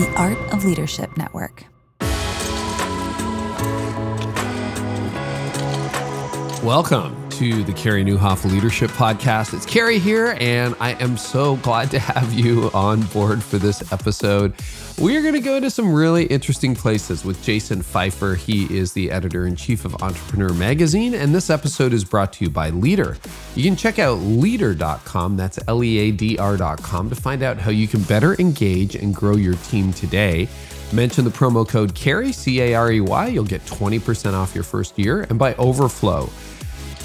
the Art of Leadership Network. Welcome to the Carey Nieuwhof Leadership Podcast. It's Carey here, and I am so glad to have you on board for this episode. We are going to go to some really interesting places with Jason Feifer. He is the editor in chief of Entrepreneur Magazine, and this episode is brought to you by Leadr. You can check out leadr.com, that's L E A D R.com, to find out how you can better engage and grow your team today. Mention the promo code CAREY, C A R E Y, you'll get 20% off your first year, and by Overflow.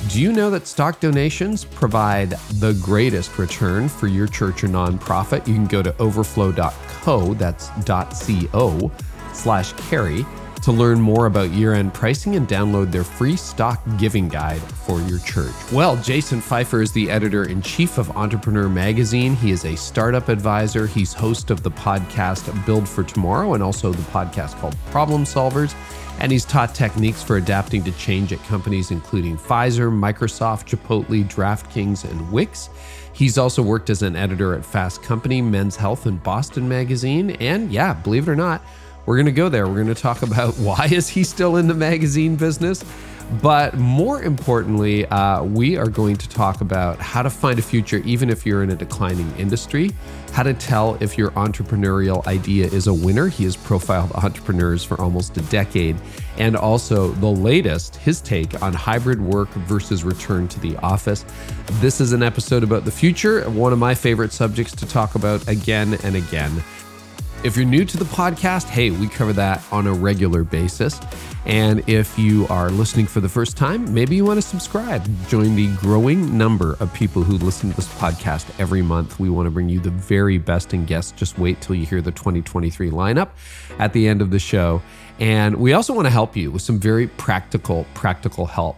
Do you know that stock donations provide the greatest return for your church or nonprofit? You can go to overflow.co, that's .co slash carey to learn more about year-end pricing and download their free stock giving guide for your church. Well, Jason Feifer is the editor-in-chief of Entrepreneur Magazine. He is a startup advisor. He's host of the podcast Build for Tomorrow and also the podcast called Problem Solvers and he's taught techniques for adapting to change at companies including Pfizer, Microsoft, Chipotle, DraftKings, and Wix. He's also worked as an editor at Fast Company, Men's Health, and Boston Magazine. And yeah, believe it or not, we're going to go there. We're going to talk about why is he still in the magazine business but more importantly, uh, we are going to talk about how to find a future even if you're in a declining industry, how to tell if your entrepreneurial idea is a winner. He has profiled entrepreneurs for almost a decade. And also the latest, his take on hybrid work versus return to the office. This is an episode about the future, one of my favorite subjects to talk about again and again. If you're new to the podcast, hey, we cover that on a regular basis. And if you are listening for the first time, maybe you want to subscribe. Join the growing number of people who listen to this podcast every month. We want to bring you the very best in guests. Just wait till you hear the 2023 lineup at the end of the show. And we also want to help you with some very practical, practical help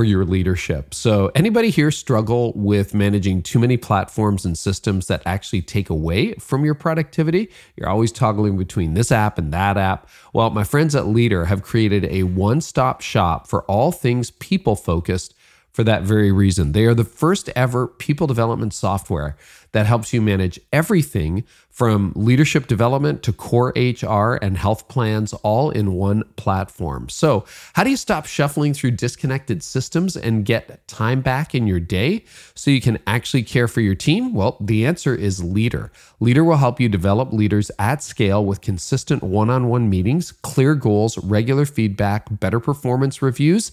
for your leadership. So, anybody here struggle with managing too many platforms and systems that actually take away from your productivity? You're always toggling between this app and that app. Well, my friends at Leadr have created a one stop shop for all things people focused for that very reason. They are the first ever people development software that helps you manage everything from leadership development to core HR and health plans all in one platform. So, how do you stop shuffling through disconnected systems and get time back in your day so you can actually care for your team? Well, the answer is Leadr. Leadr will help you develop leaders at scale with consistent one on one meetings, clear goals, regular feedback, better performance reviews,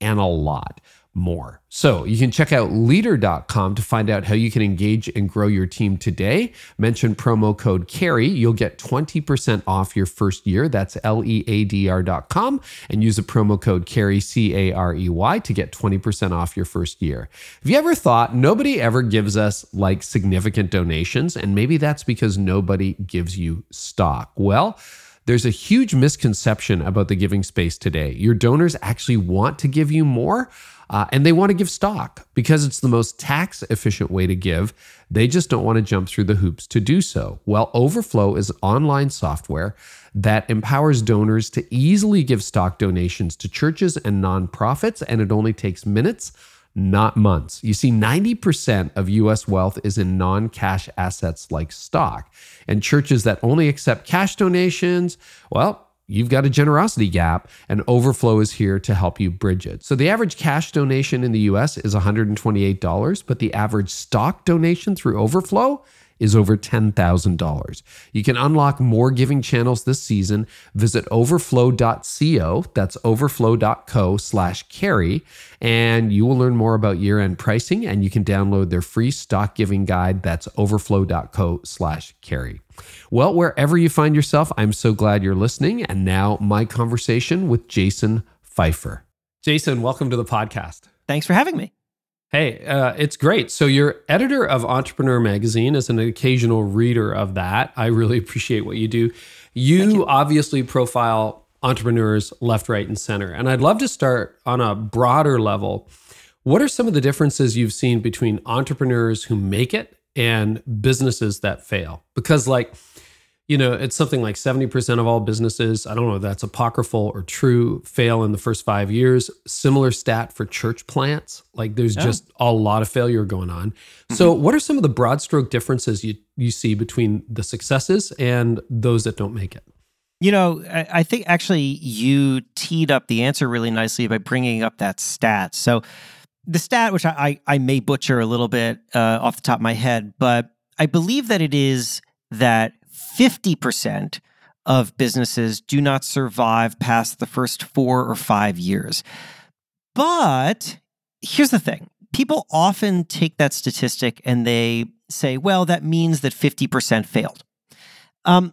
and a lot more. So you can check out leadr.com to find out how you can engage and grow your team today. Mention promo code CAREY. You'll get 20% off your first year. That's L E A D R.com. And use the promo code CAREY, C A R E Y, to get 20% off your first year. Have you ever thought nobody ever gives us like significant donations? And maybe that's because nobody gives you stock. Well, there's a huge misconception about the giving space today. Your donors actually want to give you more. Uh, and they want to give stock because it's the most tax efficient way to give. They just don't want to jump through the hoops to do so. Well, Overflow is online software that empowers donors to easily give stock donations to churches and nonprofits, and it only takes minutes not months. You see, 90% of US wealth is in non cash assets like stock. And churches that only accept cash donations, well, you've got a generosity gap, and Overflow is here to help you bridge it. So the average cash donation in the US is $128, but the average stock donation through Overflow is over $10,000. You can unlock more giving channels this season. Visit overflow.co, that's overflow.co slash carey, and you will learn more about year-end pricing and you can download their free stock giving guide. That's overflow.co slash carey. Well, wherever you find yourself, I'm so glad you're listening. And now my conversation with Jason Feifer. Jason, welcome to the podcast. Thanks for having me. Hey, uh, it's great. So, you're editor of Entrepreneur Magazine, as an occasional reader of that. I really appreciate what you do. You, you, obviously profile entrepreneurs left, right, and center. And I'd love to start on a broader level. What are some of the differences you've seen between entrepreneurs who make it and businesses that fail? Because, like, you know, it's something like 70% of all businesses, I don't know if that's apocryphal or true, fail in the first five years. Similar stat for church plants. Like there's oh. just a lot of failure going on. Mm-hmm. So, what are some of the broad stroke differences you, you see between the successes and those that don't make it? You know, I think actually you teed up the answer really nicely by bringing up that stat. So, the stat, which I, I, I may butcher a little bit uh, off the top of my head, but I believe that it is that 50% of businesses do not survive past the first four or five years. But here's the thing people often take that statistic and they say, well, that means that 50% failed. Um,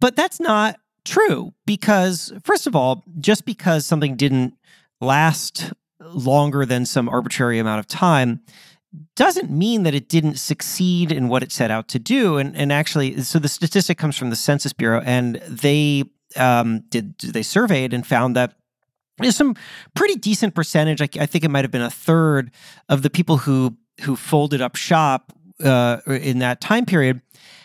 but that's not true because, first of all, just because something didn't last longer than some arbitrary amount of time doesn't mean that it didn't succeed in what it set out to do. And, and actually, so the statistic comes from the Census Bureau, and they um, did they surveyed and found that there's some pretty decent percentage. I, I think it might have been a third of the people who who folded up shop uh, in that time period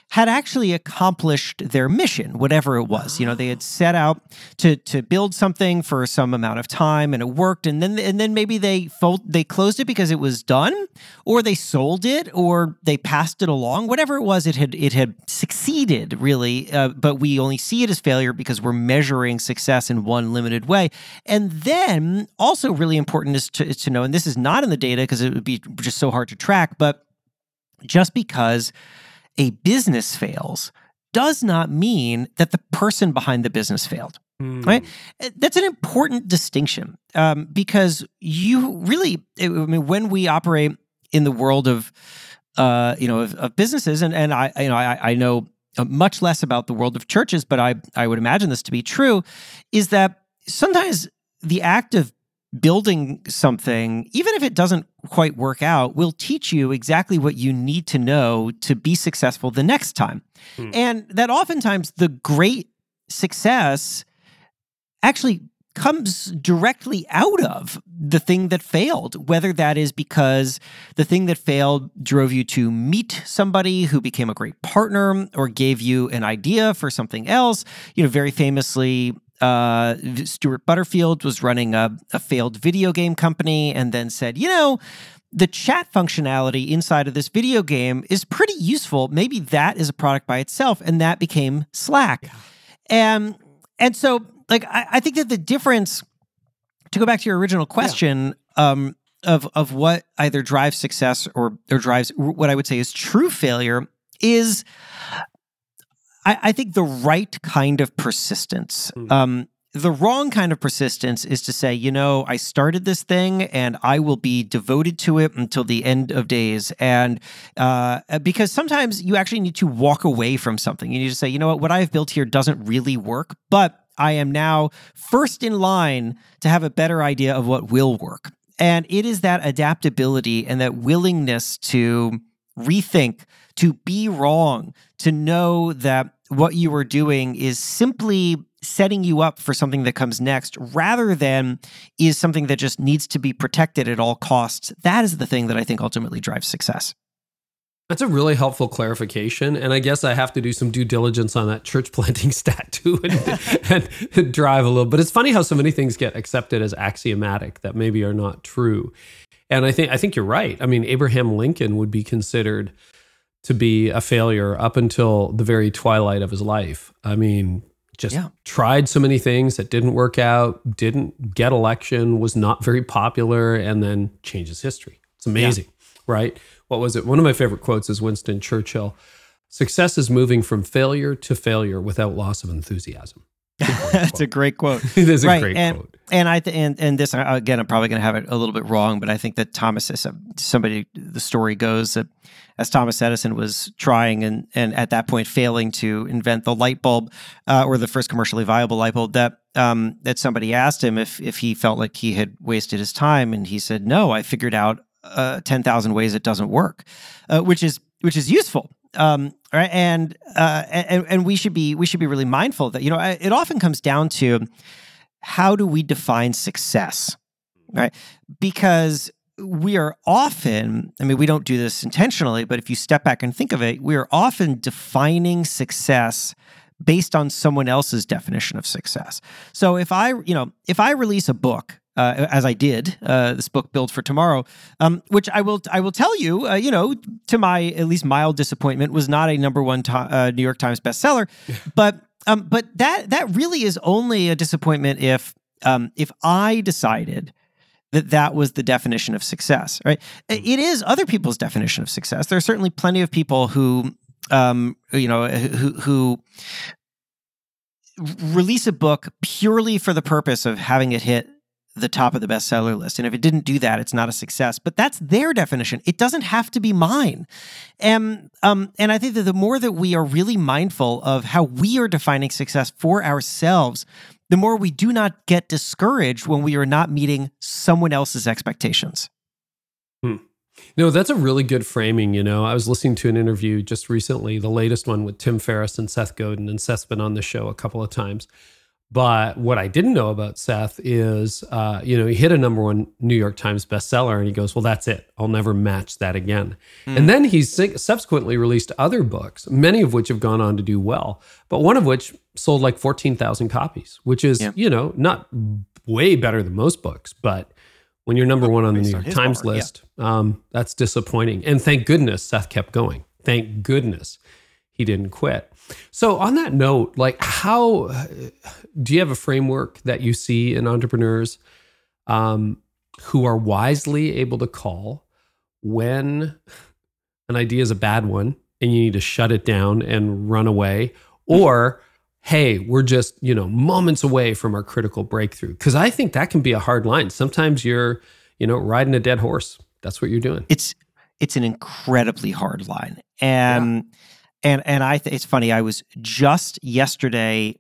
had actually accomplished their mission, whatever it was. You know, they had set out to to build something for some amount of time, and it worked. And then and then maybe they fold, they closed it because it was done, or they sold it, or they passed it along. Whatever it was, it had it had succeeded really. Uh, but we only see it as failure because we're measuring success in one limited way. And then also really important is to, is to know, and this is not in the data because it would be just so hard to track, but just because a business fails does not mean that the person behind the business failed. Mm. Right? Eh, that's an important distinction um, because you really, I mean, when we operate in the world of, uh, you know, of, of, businesses, and and I, you know, I, I know uh, much less about the world of churches, but I I would imagine this to be true, is that sometimes the act of building something, even if it doesn't quite work out, will teach you exactly what you need to know to be successful the next time. Hmm. And that oftentimes the great success actually comes directly out of the thing that failed, whether that is because the thing that failed drove you to meet somebody who became a great partner or gave you an idea for something else. You know, very famously, uh, Stewart Butterfield was running a, a failed video game company and then said, you know, the chat functionality inside of this video game is pretty useful. Maybe that is a product by itself. And that became Slack. Yeah. And and so like I, I, think that the difference to go back to your original question yeah. um, of of what either drives success or or drives what I would say is true failure is I, I think the right kind of persistence. Mm. Um, the wrong kind of persistence is to say, you know, I started this thing and I will be devoted to it until the end of days. And uh, because sometimes you actually need to walk away from something. You need to say, you know what, what I've built here doesn't really work, but I am now first in line to have a better idea of what will work. And it is that adaptability and that willingness to rethink, to be wrong, to know that what you are doing is simply setting you up for something that comes next rather than is something that just needs to be protected at all costs. That is the thing that I think ultimately drives success. That's a really helpful clarification. And I guess I have to do some due diligence on that church planting stat too and, and, drive a little. But it's funny how so many things get accepted as axiomatic that maybe are not true. And I think I think you're right. I mean, Abraham Lincoln would be considered to be a failure up until the very twilight of his life. I mean, just yeah. tried so many things that didn't work out, didn't get election, was not very popular, and then changes history. It's amazing, yeah. right? What was it? One of my favorite quotes is Winston Churchill Success is moving from failure to failure without loss of enthusiasm. That's a great quote. it is a great and, quote. And I th- and and this again, I'm probably going to have it a little bit wrong, but I think that Thomas, is somebody, the story goes that as Thomas Edison was trying and and at that point failing to invent the light bulb uh, or the first commercially viable light bulb, that um, that somebody asked him if if he felt like he had wasted his time, and he said, "No, I figured out uh, ten thousand ways it doesn't work," uh, which is which is useful um, right? And, uh, and and we should be we should be really mindful that you know it often comes down to how do we define success, right? Because we are often, I mean, we don't do this intentionally, but if you step back and think of it, we are often defining success based on someone else's definition of success. So if I, you know, if I release a book uh, as I did uh, this book Build for Tomorrow, um, which I will I will tell you, uh, you know, to my at least mild disappointment, was not a number one to- uh, New York Times bestseller, but um, but that that really is only a disappointment if um, if I decided that that was the definition of success, right? It is other people's definition of success. There are certainly plenty of people who, um, you know, who who release a book purely for the purpose of having it hit the top of the bestseller list. And if it didn't do that, it's not a success. But that's their definition. It doesn't have to be mine. And um, and I think that the more that we are really mindful of how we are defining success for ourselves, the more we do not get discouraged when we are not meeting someone else's expectations. Hmm. No, that's a really good framing. You know, I was listening to an interview just recently, the latest one with Tim Ferriss and Seth Godin, and Seth's been on the show a couple of times. But what I didn't know about Seth is, uh, you know, he hit a number one New York Times bestseller, and he goes, "Well, that's it. I'll never match that again." Mm. And then he's subsequently released other books, many of which have gone on to do well, but one of which sold like fourteen thousand copies, which is, yeah. you know, not way better than most books, but when you're number one on the New York Times bar, list, yeah. um, that's disappointing. And thank goodness Seth kept going. Thank goodness he didn't quit. So, on that note, like, how do you have a framework that you see in entrepreneurs um, who are wisely able to call when an idea is a bad one and you need to shut it down and run away, or hey, we're just, you know, moments away from our critical breakthrough? Because I think that can be a hard line. Sometimes you're, you know, riding a dead horse. That's what you're doing. It's it's an incredibly hard line, and. Yeah and and I th- it's funny. I was just yesterday.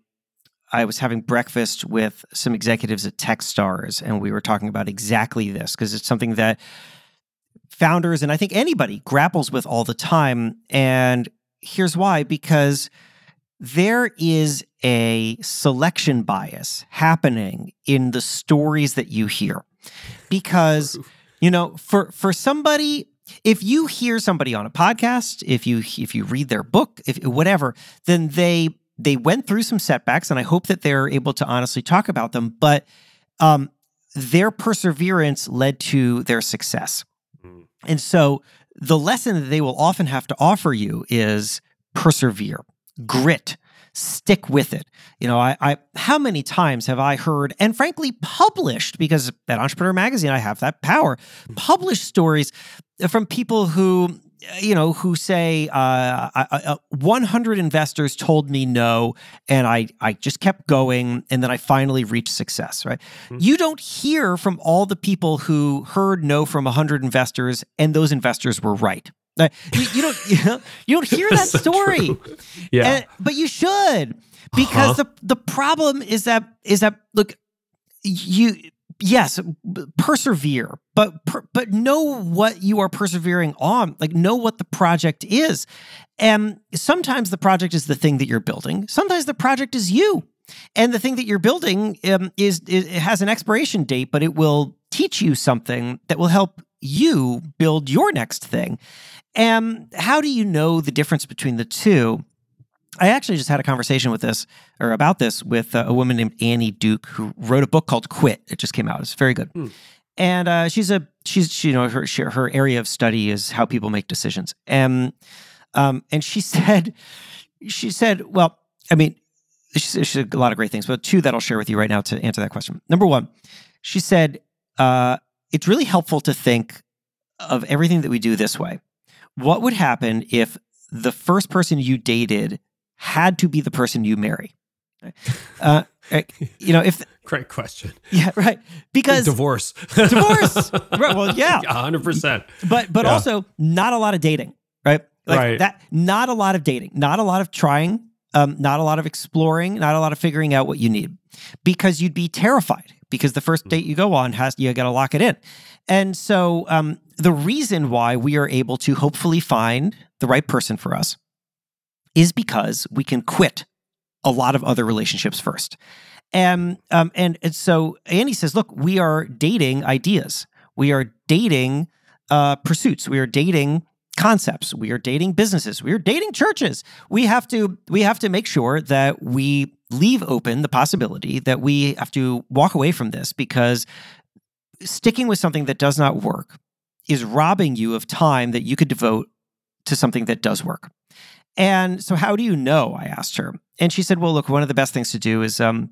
I was having breakfast with some executives at TechStars, and we were talking about exactly this because it's something that founders and I think anybody grapples with all the time. And here's why: because there is a selection bias happening in the stories that you hear. Because you know, for for somebody if you hear somebody on a podcast, if you if you read their book, if whatever, then they they went through some setbacks, and I hope that they're able to honestly talk about them. But um, their perseverance led to their success, mm. and so the lesson that they will often have to offer you is persevere, grit, stick with it. You know, I, I how many times have I heard and frankly published because at Entrepreneur Magazine I have that power, published stories from people who you know who say uh, I, I, 100 investors told me no and i i just kept going and then i finally reached success right mm-hmm. you don't hear from all the people who heard no from 100 investors and those investors were right you, you, don't you, know, you don't hear that story true. yeah and, but you should because uh-huh. the the problem is that is that look you yes, persevere, but per, but know what you are persevering on. Like know what the project is. And sometimes the project is the thing that you're building. Sometimes the project is you. And the thing that you're building um, is, is it has an expiration date, but it will teach you something that will help you build your next thing. And how do you know the difference between the two? I actually just had a conversation with this or about this with uh, a woman named Annie Duke who wrote a book called Quit. It just came out. It's very good. Hmm. And uh, she's a she's she, you know her her area of study is how people make decisions. And um and she said she said well I mean she, she said a lot of great things but two that I'll share with you right now to answer that question. Number one, she said uh, it's really helpful to think of everything that we do this way. What would happen if the first person you dated had to be the person you marry? Uh, you know, if great question. Yeah, right. Because divorce, divorce. Right. Well, yeah, hundred percent. But but yeah. also not a lot of dating, right? Like right. that. Not a lot of dating. Not a lot of trying. Um, not a lot of exploring. Not a lot of figuring out what you need, because you'd be terrified. Because the first date you go on has you got to lock it in, and so um, the reason why we are able to hopefully find the right person for us is because we can quit a lot of other relationships first. And, um, and, and so Annie says, look, we are dating ideas. We are dating uh, pursuits. We are dating concepts. We are dating businesses. We are dating churches. We have to we have to make sure that we leave open the possibility that we have to walk away from this because sticking with something that does not work is robbing you of time that you could devote to something that does work. And so how do you know? I asked her. And she said well look one of the best things to do is um,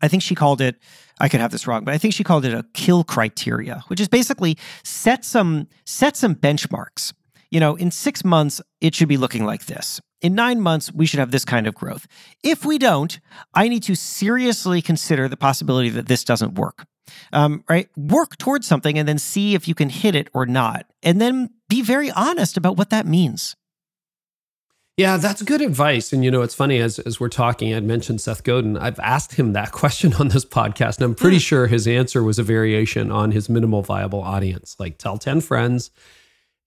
I think she called it, I could have this wrong, but I think she called it a kill criteria, which is basically set some set some benchmarks. You know, in six months, it should be looking like this. In nine months, we should have this kind of growth. If we don't, I need to seriously consider the possibility that this doesn't work. Um, right? Work towards something and then see if you can hit it or not. And then be very honest about what that means. Yeah, that's good advice. And you know, it's funny as as we're talking, I'd mentioned Seth Godin. I've asked him that question on this podcast, and I'm pretty mm. sure his answer was a variation on his minimal viable audience. Like tell 10 friends,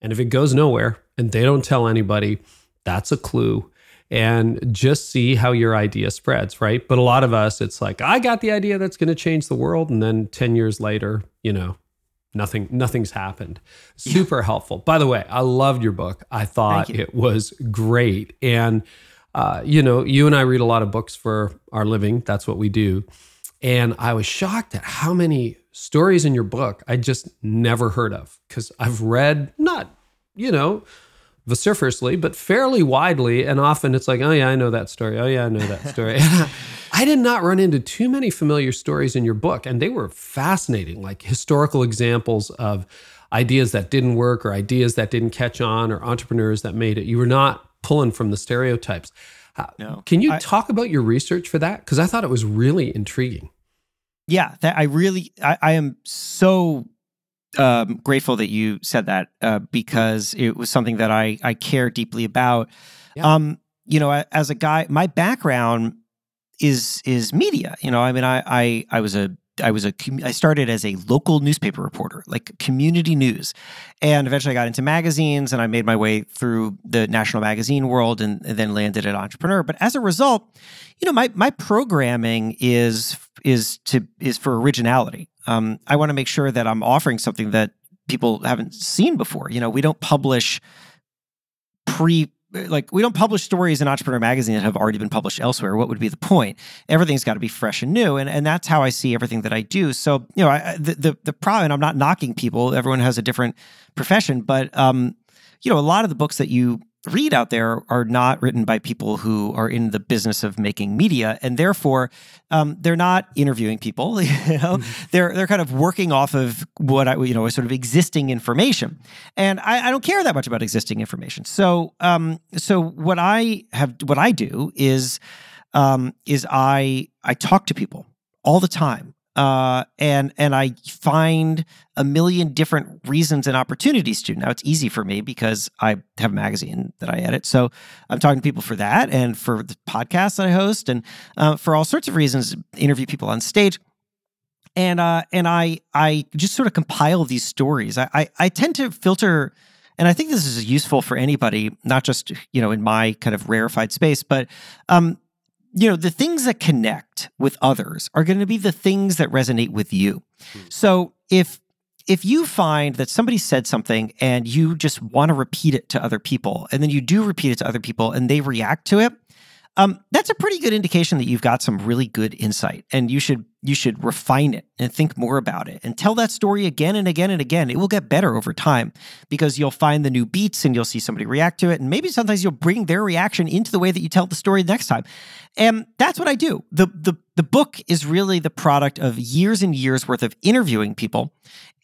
and if it goes nowhere and they don't tell anybody, that's a clue. And just see how your idea spreads, right? But a lot of us, it's like, I got the idea that's going to change the world. And then 10 years later, you know, nothing nothing's happened super yeah. helpful by the way i loved your book i thought it was great and uh, you know you and i read a lot of books for our living that's what we do and i was shocked at how many stories in your book i just never heard of because i've read not you know vociferously but fairly widely and often it's like oh yeah i know that story oh yeah i know that story I did not run into too many familiar stories in your book, and they were fascinating, like historical examples of ideas that didn't work or ideas that didn't catch on or entrepreneurs that made it. You were not pulling from the stereotypes. No, Can you I, talk about your research for that? Because I thought it was really intriguing. Yeah, that I really, I, I am so um, grateful that you said that uh, because it was something that I I care deeply about. Yeah. Um, you know, as a guy, my background is is media. You know, I mean, I I, I was a I was a I started as a local newspaper reporter, like community news, and eventually I got into magazines and I made my way through the national magazine world and, and, then landed at Entrepreneur. But as a result, you know, my my programming is is to is for originality. Um, I want to make sure that I'm offering something that people haven't seen before. You know, we don't publish pre like we don't publish stories in entrepreneur magazine that have already been published elsewhere. What would be the point? Everything's got to be fresh and new and, and that's how i see everything that i do. So you know I, the, the the problem i'm not knocking people everyone has a different profession but um you know a lot of the books that you read out there are not written by people who are in the business of making media, and therefore um, they're not interviewing people. You know, mm-hmm. they're they're kind of working off of what I you know sort of existing information, and I, I don't care that much about existing information. So um, so what I have what I do is um, is I I talk to people all the time uh, and and I find a million different reasons and opportunities to. Now it's easy for me because I have a magazine that I edit, so I'm talking to people for that, and for the podcast that I host, and uh, for all sorts of reasons, interview people on stage. And uh, and I I just sort of compile these stories. I, I, I tend to filter, and I think this is useful for anybody, not just you know in my kind of rarefied space, but um, you know, the things that connect with others are going to be the things that resonate with you. Hmm. So if if you find that somebody said something and you just want to repeat it to other people, and then you do repeat it to other people and they react to it, um, that's a pretty good indication that you've got some really good insight, and you should you should refine it and think more about it and tell that story again and again and again. It will get better over time because you'll find the new beats and you'll see somebody react to it, and maybe sometimes you'll bring their reaction into the way that you tell the story next time. And that's what I do. the the The book is really the product of years and years worth of interviewing people,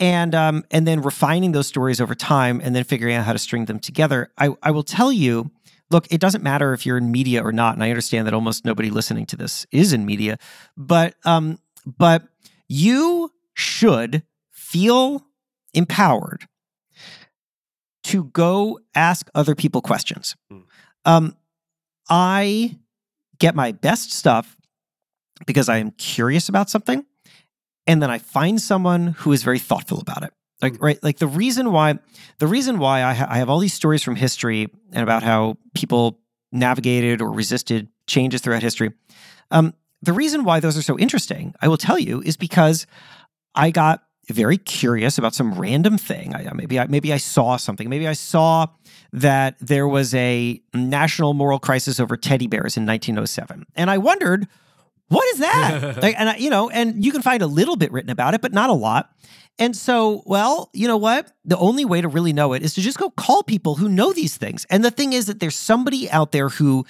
and um, and then refining those stories over time, and then figuring out how to string them together. I I will tell you look, it doesn't matter if you're in media or not, and I understand that almost nobody listening to this is in media, but um, but you should feel empowered to go ask other people questions. Mm. Um, I get my best stuff because I am curious about something, and then I find someone who is very thoughtful about it like mm. right like the reason why the reason why I, ha- I have all these stories from history and about how people navigated or resisted changes throughout history um, the reason why those are so interesting i will tell you is because i got very curious about some random thing. I, maybe I, maybe I saw something. Maybe I saw that there was a national moral crisis over teddy bears in 1907, and I wondered what is that? like, and I, you know, and you can find a little bit written about it, but not a lot. And so, well, you know what? The only way to really know it is to just go call people who know these things. And the thing is that there's somebody out there who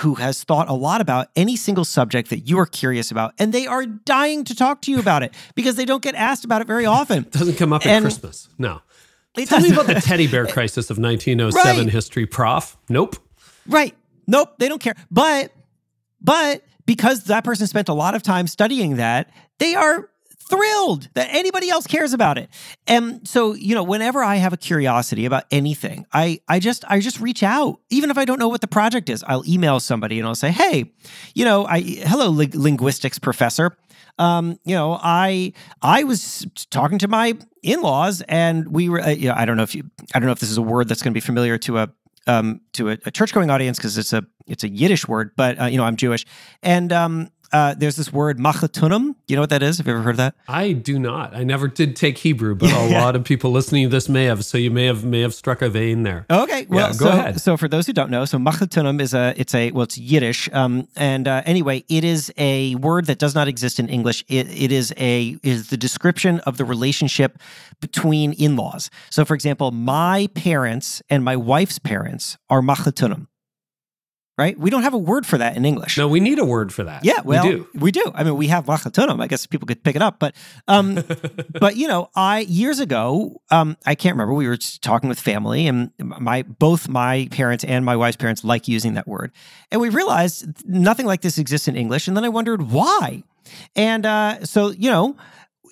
who has thought a lot about any single subject that you are curious about, and they are dying to talk to you about it because they don't get asked about it very often. It doesn't come up at And- Christmas. No. Tell me about the teddy bear crisis of 1907 Right. history, prof. Nope. Right. Nope, they don't care. But but because that person spent a lot of time studying that, they are thrilled that anybody else cares about it. And so, you know, whenever I have a curiosity about anything, I I just I just reach out. Even if I don't know what the project is, I'll email somebody and I'll say, "Hey, you know, I hello ling- linguistics professor. Um, you know, I I was talking to my in-laws and we were uh, you know, I don't know if you I don't know if this is a word that's going to be familiar to a um, to a, a church going audience because it's a it's a Yiddish word, but uh, you know I'm Jewish, and um, uh, there's this word machatunum. You know what that is? Have you ever heard of that? I do not. I never did take Hebrew, but a lot of people listening to this may have. So you may have may have struck a vein there. Okay, well, go so, ahead. So for those who don't know, so machatunum is a it's a well it's Yiddish, um, and uh, anyway, it is a word that does not exist in English. It, it is a is the description of the relationship between in laws. So, for example, my parents and my wife's parents are machatunum. Right? We don't have a word for that in English. No, we need a word for that. Yeah, well, we do. We do. I mean, we have machatunum. I guess people could pick it up, but um, but you know, I years ago, um, I can't remember. We were talking with family, and my both my parents and my wife's parents like using that word, and we realized nothing like this exists in English. And then I wondered why, and uh, so you know,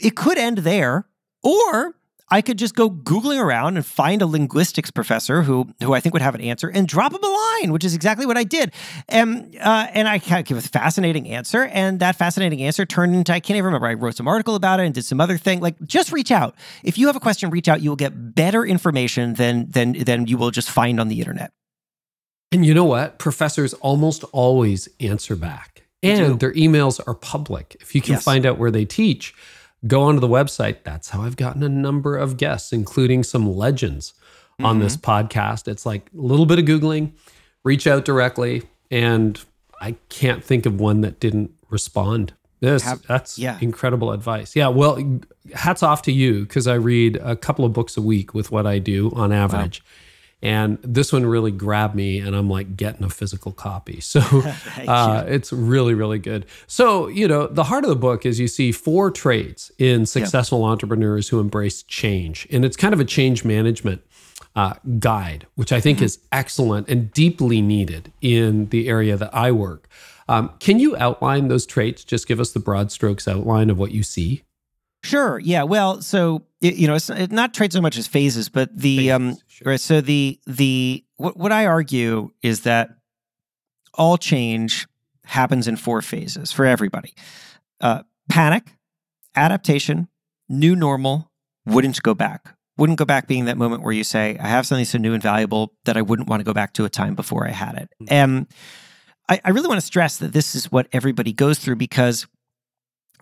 it could end there, or I could just go googling around and find a linguistics professor who who I think would have an answer and drop him a line, which is exactly what I did. And uh, and I give a fascinating answer, and that fascinating answer turned into I can't even remember. I wrote some article about it and did some other thing. Like just reach out. If you have a question, reach out. You will get better information than than than you will just find on the internet. And you know what? Professors almost always answer back, and their emails are public. If you can Yes. find out where they teach, go onto the website. That's how I've gotten a number of guests, including some legends on this Mm-hmm. podcast. It's like a little bit of Googling, reach out directly, and I can't think of one that didn't respond. This, Have- that's yeah. incredible advice. Yeah, well, hats off to you because I read a couple of books a week with what I do on average. And this one really grabbed me, and I'm like getting a physical copy. So uh, it's really, really good. So, you know, the heart of the book is you see four traits in successful entrepreneurs who embrace change. And it's kind of a change management uh, guide, which I think is excellent and deeply needed in the area that I work. Um, can you outline those traits? Just give us the broad strokes outline of what you see. Sure. Yeah. Well, so you know, it's it's not trade so much as phases, but the um sure. right. So the the what what I argue is that all change happens in four phases for everybody: uh, panic, adaptation, new normal, wouldn't go back. Wouldn't go back being that moment where you say, "I have something so new and valuable that I wouldn't want to go back to a time before I had it." And I, I really want to stress that this is what everybody goes through because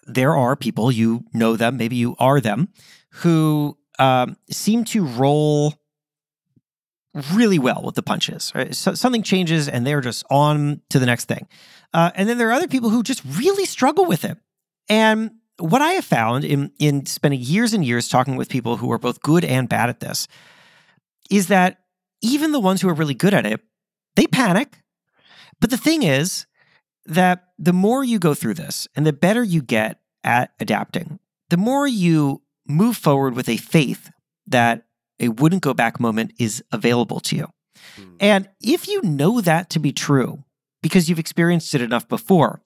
there are people, you know them, maybe you are them, who um, seem to roll really well with the punches. Right? So, something changes and they're just on to the next thing. Uh, and then there are other people who just really struggle with it. And what I have found in, in spending years and years talking with people who are both good and bad at this is that even the ones who are really good at it, they panic. But the thing is, that the more you go through this and the better you get at adapting, the more you move forward with a faith that a wouldn't go back moment is available to you. Hmm. And if you know that to be true, because you've experienced it enough before,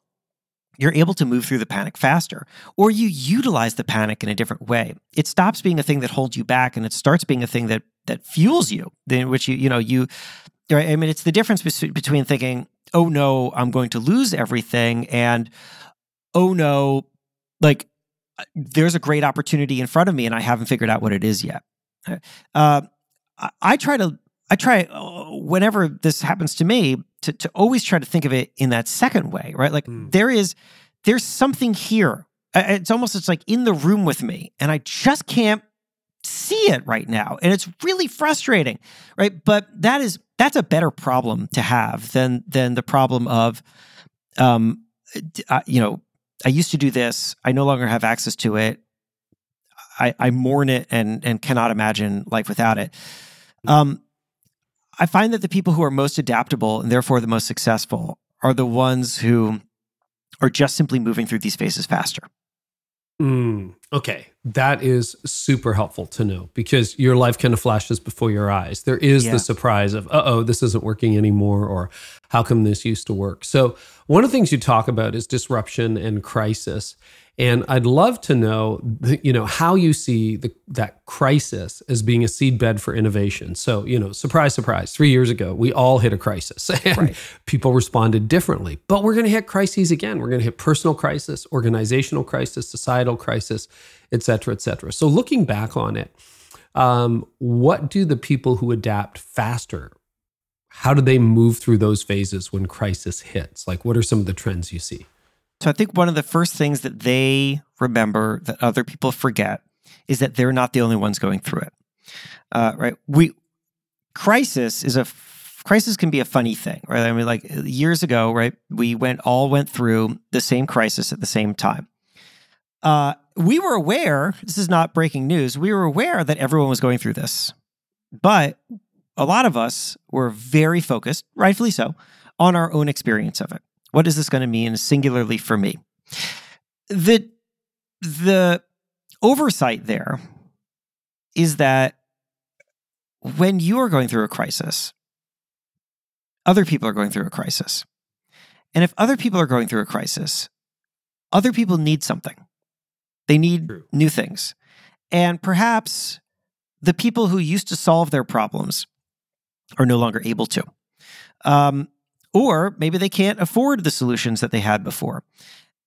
you're able to move through the panic faster, or you utilize the panic in a different way. It stops being a thing that holds you back, and it starts being a thing that that fuels you. In which you, you know, you. I mean, it's the difference between thinking, "Oh no, I'm going to lose everything," and "Oh no, like there's a great opportunity in front of me, and I haven't figured out what it is yet." Uh, I, I try to. I try uh, whenever this happens to me to, to always try to think of it in that second way, right? Like Mm. there is there's something here It's almost it's like in the room with me, and I just can't see it right now, and it's really frustrating, right? But that is that's a better problem to have than than the problem of, um, uh, you know, I used to do this, I no longer have access to it. I, I mourn it and and cannot imagine life without it. Um, I find that the people who are most adaptable and therefore the most successful are the ones who are just simply moving through these phases faster. Mm, okay. That is super helpful to know because your life kind of flashes before your eyes. There is yeah. the surprise of, uh oh, this isn't working anymore, or how come this used to work? So, one of the things you talk about is disruption and crisis. And I'd love to know, you know, how you see the, that crisis as being a seedbed for innovation. So, you know, surprise, surprise. Three years ago, we all hit a crisis, and right. people responded differently. But we're going to hit crises again. We're going to hit personal crisis, organizational crisis, societal crisis, et cetera, et cetera. So, looking back on it, um, what do the people who adapt faster? How do they move through those phases when crisis hits? Like, what are some of the trends you see? So I think one of the first things that they remember that other people forget is that they're not the only ones going through it. Uh, right? We crisis is a crisis can be a funny thing, right? I mean, like years ago, right? We went all went through the same crisis at the same time. Uh, we were aware. This is not breaking news. We were aware that everyone was going through this, but a lot of us were very focused, rightfully so, on our own experience of it. What is this going to mean singularly for me? The the oversight there is that when you are going through a crisis, other people are going through a crisis. And if other people are going through a crisis, other people need something. They need True. new things. And perhaps the people who used to solve their problems are no longer able to. Um, or maybe they can't afford the solutions that they had before.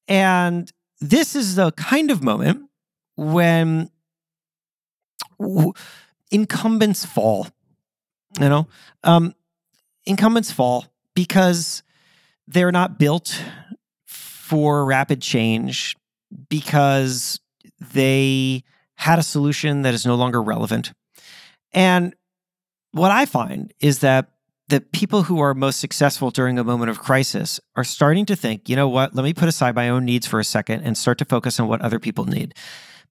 And this is the kind of moment when incumbents fall. You know, um, incumbents fall because they're not built for rapid change because they had a solution that is no longer relevant. And what I find is that the people who are most successful during a moment of crisis are starting to think, you know what, let me put aside my own needs for a second and start to focus on what other people need.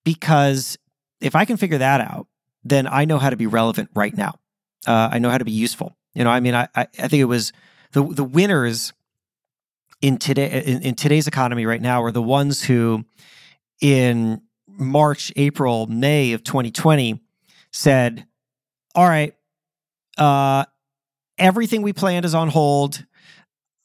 Because if I can figure that out, then I know how to be relevant right now. Uh, I know how to be useful. You know, I mean, I, I, I think it was the the winners in today in, in today's economy right now are the ones who, in March, April, May of 2020, said, "All right, uh, everything we planned is on hold.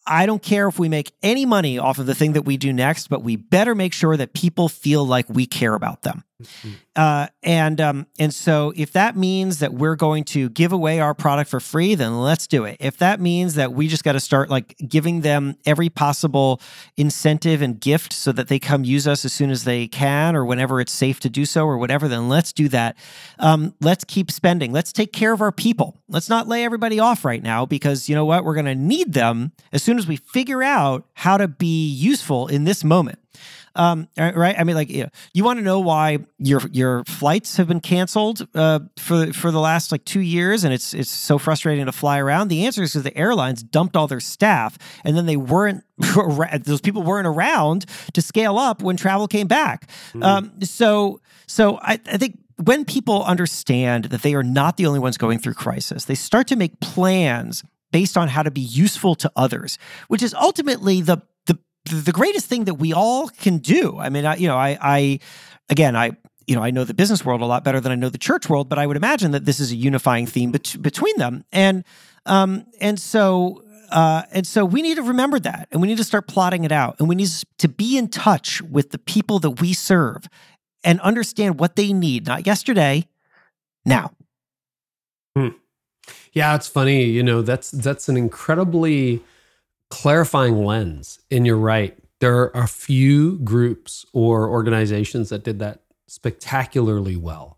I don't care if we make any money off of the thing that we do next, but we better make sure that people feel like we care about them. Mm-hmm. Uh, and um, and so if that means that we're going to give away our product for free, then let's do it. If that means that we just got to start like giving them every possible incentive and gift so that they come use us as soon as they can or whenever it's safe to do so or whatever, then let's do that. Um, let's keep spending. Let's take care of our people. Let's not lay everybody off right now because you know what? We're going to need them as soon as we figure out how to be useful in this moment. Um, right? I mean, like, you, know, you want to know why your your flights have been canceled uh, for for the last like two years, and it's it's so frustrating to fly around. The answer is because the airlines dumped all their staff, and then they weren't those people weren't around to scale up when travel came back. Mm-hmm. Um, so so I, I think when people understand that they are not the only ones going through crisis, they start to make plans based on how to be useful to others, which is ultimately the the greatest thing that we all can do. I mean, I, you know, I, I, again, I, you know, I know the business world a lot better than I know the church world, but I would imagine that this is a unifying theme bet- between them. And, um, and so, uh, and so we need to remember that and we need to start plotting it out and we need to be in touch with the people that we serve and understand what they need, not yesterday, now. Hmm. Yeah, it's funny. You know, that's, that's an incredibly, clarifying lens. And you're right. There are a few groups or organizations that did that spectacularly well.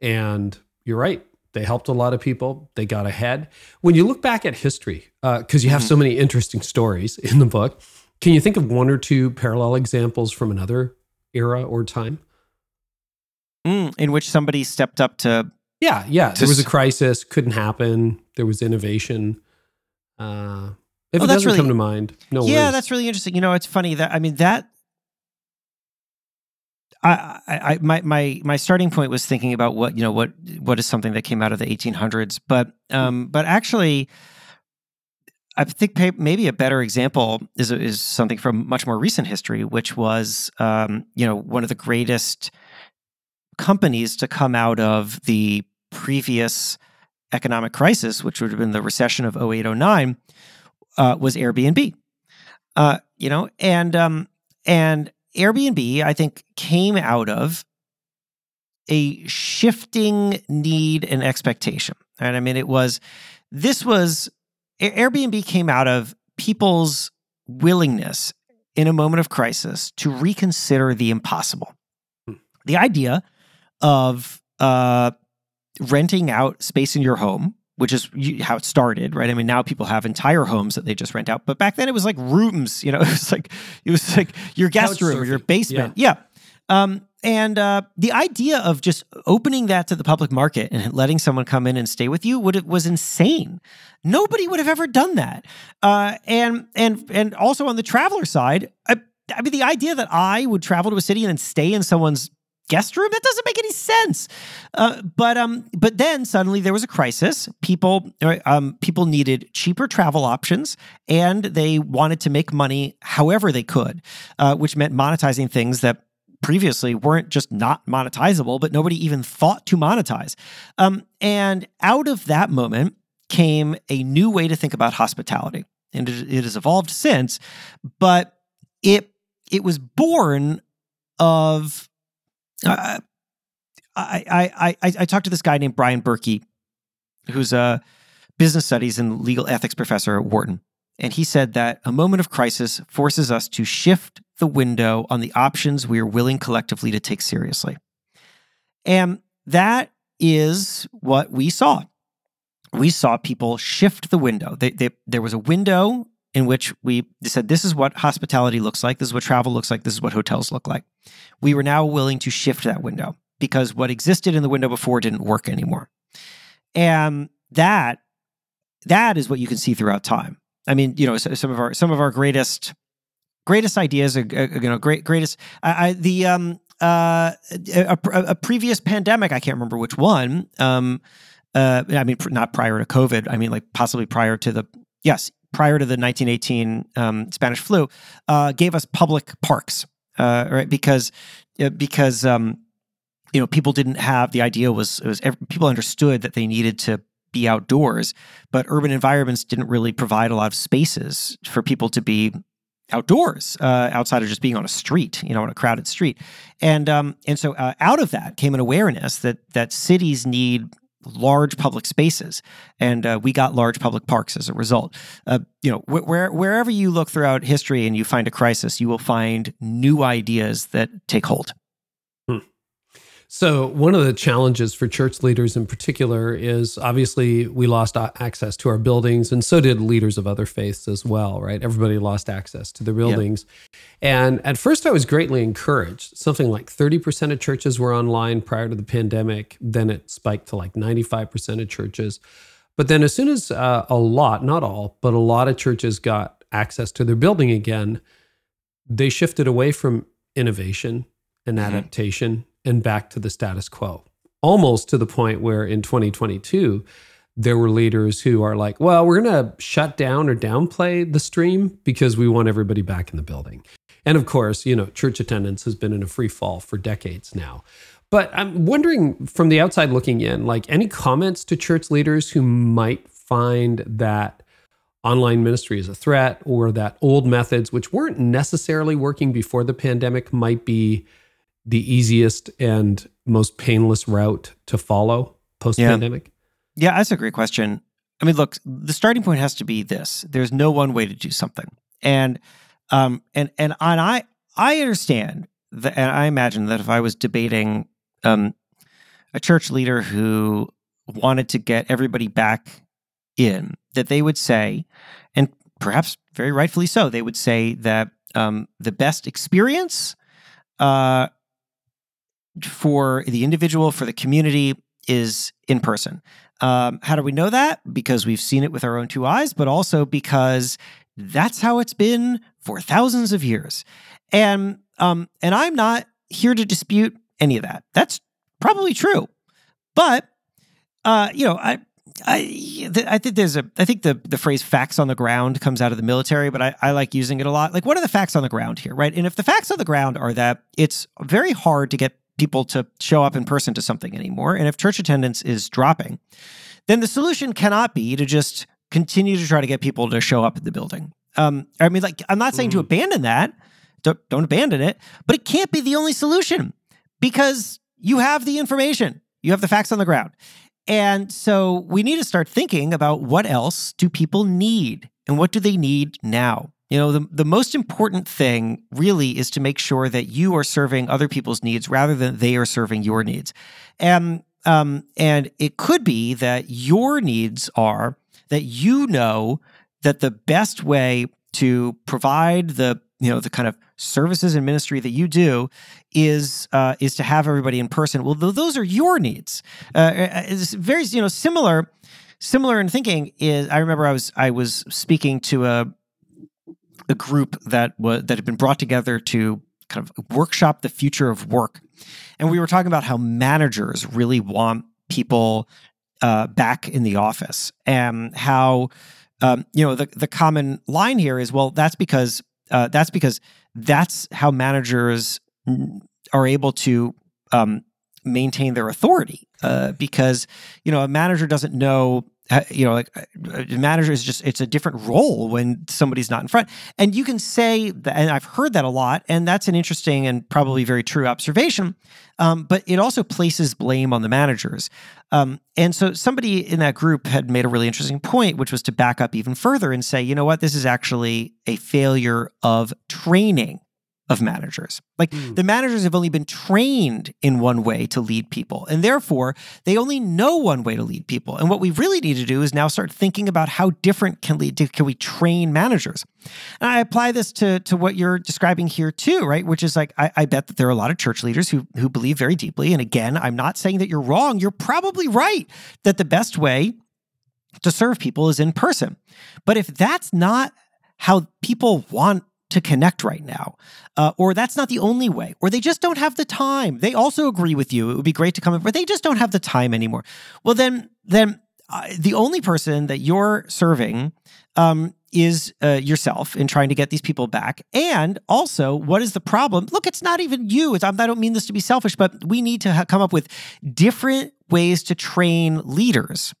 And you're right. They helped a lot of people. They got ahead. When you look back at history, because uh, you have mm-hmm. so many interesting stories in the book, can you think of one or two parallel examples from another era or time. Mm, in which somebody stepped up to. Yeah, yeah. To There was a crisis, couldn't happen. There was innovation. Uh, if Oh, it that's doesn't really- come to mind, no yeah, worries. that's really interesting. You know, it's funny that I mean that. I, I, I my my my starting point was thinking about what you know what what is something that came out of the 1800s, but um, but actually, I think maybe a better example is is something from much more recent history, which was um, you know one of the greatest companies to come out of the previous economic crisis, which would have been the recession of 0809, uh, was Airbnb. Uh, you know, and um, and Airbnb, I think, came out of a shifting need and expectation. And I mean, it was this was Airbnb came out of people's willingness in a moment of crisis to reconsider the impossible. Hmm. The idea of uh, renting out space in your home, which is how it started, right? I mean, now people have entire homes that they just rent out, but back then it was like rooms. You know, it was like it was like your guest room or your basement. Yeah. Um, and uh, the idea of just opening that to the public market and letting someone come in and stay with you would was insane. Nobody would have ever done that. Uh, and and and also on the traveler side, I, I mean, the idea that I would travel to a city and then stay in someone's guest room that doesn't make any sense. Uh, but um, but then suddenly there was a crisis. People uh, um, people needed cheaper travel options, and they wanted to make money however they could, uh, which meant monetizing things that previously weren't just not monetizable, but nobody even thought to monetize. Um, and out of that moment came a new way to think about hospitality, and it, it has evolved since. But it it was born of. Uh, I, I, I, I talked to this guy named Brian Berkey, who's a business studies and legal ethics professor at Wharton. And he said that a moment of crisis forces us to shift the window on the options we are willing collectively to take seriously. And that is what we saw. We saw people shift the window. They, they, there was a window in which we said, This is what hospitality looks like. This is what travel looks like. This is what hotels look like. We were now willing to shift that window because what existed in the window before didn't work anymore. And that that is what you can see throughout time. I mean, you know, some of our some of our greatest greatest ideas are uh, you know great greatest I, I the um uh a, a, previous pandemic I can't remember which one um uh I mean not prior to COVID I mean like possibly prior to the yes prior to the 1918 um, Spanish flu uh, gave us public parks uh, right? Because uh, because um you know people didn't have the idea was was people understood that they needed to be outdoors but urban environments didn't really provide a lot of spaces for people to be outdoors uh, outside of just being on a street you know on a crowded street. And um and so uh, out of that came an awareness that that cities need large public spaces and uh, we got large public parks as a result. Uh, you know wh- where, wherever you look throughout history and you find a crisis you will find new ideas that take hold So, one of the challenges for church leaders in particular is obviously we lost access to our buildings, and so did leaders of other faiths as well, right? Everybody lost access to their buildings. And at first, I was greatly encouraged. Something like 30% of churches were online prior to the pandemic. Then it spiked to like 95% of churches. But then, as soon as uh, a lot, not all, but a lot of churches got access to their building again, they shifted away from innovation and Mhm. adaptation and back to the status quo. Almost to the point where in 2022, there were leaders who are like, well, we're going to shut down or downplay the stream because we want everybody back in the building. And of course, you know, church attendance has been in a free fall for decades now. But I'm wondering from the outside looking in, like any comments to church leaders who might find that online ministry is a threat or that old methods, which weren't necessarily working before the pandemic, might be the easiest and most painless route to follow post pandemic? Yeah, that's a great question. I mean, look, the starting point has to be this: there's no one way to do something, and um, and and and I I understand that, and I imagine that if I was debating um, a church leader who wanted to get everybody back in, that they would say, and perhaps very rightfully so, they would say that um, the best experience uh, for the individual, for the community, is in person. Um, how do we know that? Because we've seen it with our own two eyes, but also because that's how it's been for thousands of years. And um, and I'm not here to dispute any of that. That's probably true, but uh, you know, I I, I think there's a I think the the phrase facts on the ground comes out of the military, but I, I like using it a lot. Like, what are the facts on the ground here, right? And if the facts on the ground are that it's very hard to get people to show up in person to something anymore. And if church attendance is dropping, then the solution cannot be to just continue to try to get people to show up at the building. Um, I mean, like, I'm not saying mm-hmm. to abandon that, don't, don't abandon it, but it can't be the only solution because you have the information, you have the facts on the ground. And so we need to start thinking about what else do people need and what do they need now? You know, the, the most important thing really is to make sure that you are serving other people's needs rather than they are serving your needs. And um, and it could be that your needs are that you know that the best way to provide the you know the kind of services and ministry that you do is uh, is to have everybody in person. Well, th- those are your needs. Uh, uh it's very you know similar similar in thinking. Is I remember I was I was speaking to a a group that was that had been brought together to kind of workshop the future of work, and we were talking about how managers really want people uh, back in the office, and how um, you know the the common line here is well that's because uh, that's because that's how managers are able to um, maintain their authority uh, because you know a manager doesn't know you know, like uh, manager is just it's a different role when somebody's not in front. And you can say that, and I've heard that a lot, and that's an interesting and probably very true observation. Um, but it also places blame on the managers. Um, and so somebody in that group had made a really interesting point, which was to back up even further and say, you know what, this is actually a failure of training of managers. Like mm. the managers have only been trained in one way to lead people, and therefore they only know one way to lead people. And what we really need to do is now start thinking about how different can lead can we train managers. And I apply this to to what you're describing here too, right? Which is like I, I bet that there are a lot of church leaders who who believe very deeply. And again, I'm not saying that you're wrong. You're probably right that the best way to serve people is in person. But if that's not how people want to connect right now. Uh, or that's not the only way. Or they just don't have the time. They also agree with you. It would be great to come in, but they just don't have the time anymore. Well, then, then uh, the only person that you're serving um, is uh, yourself in trying to get these people back. And also, what is the problem? Look, it's not even you. It's, I don't mean this to be selfish, but we need to ha- come up with different ways to train leaders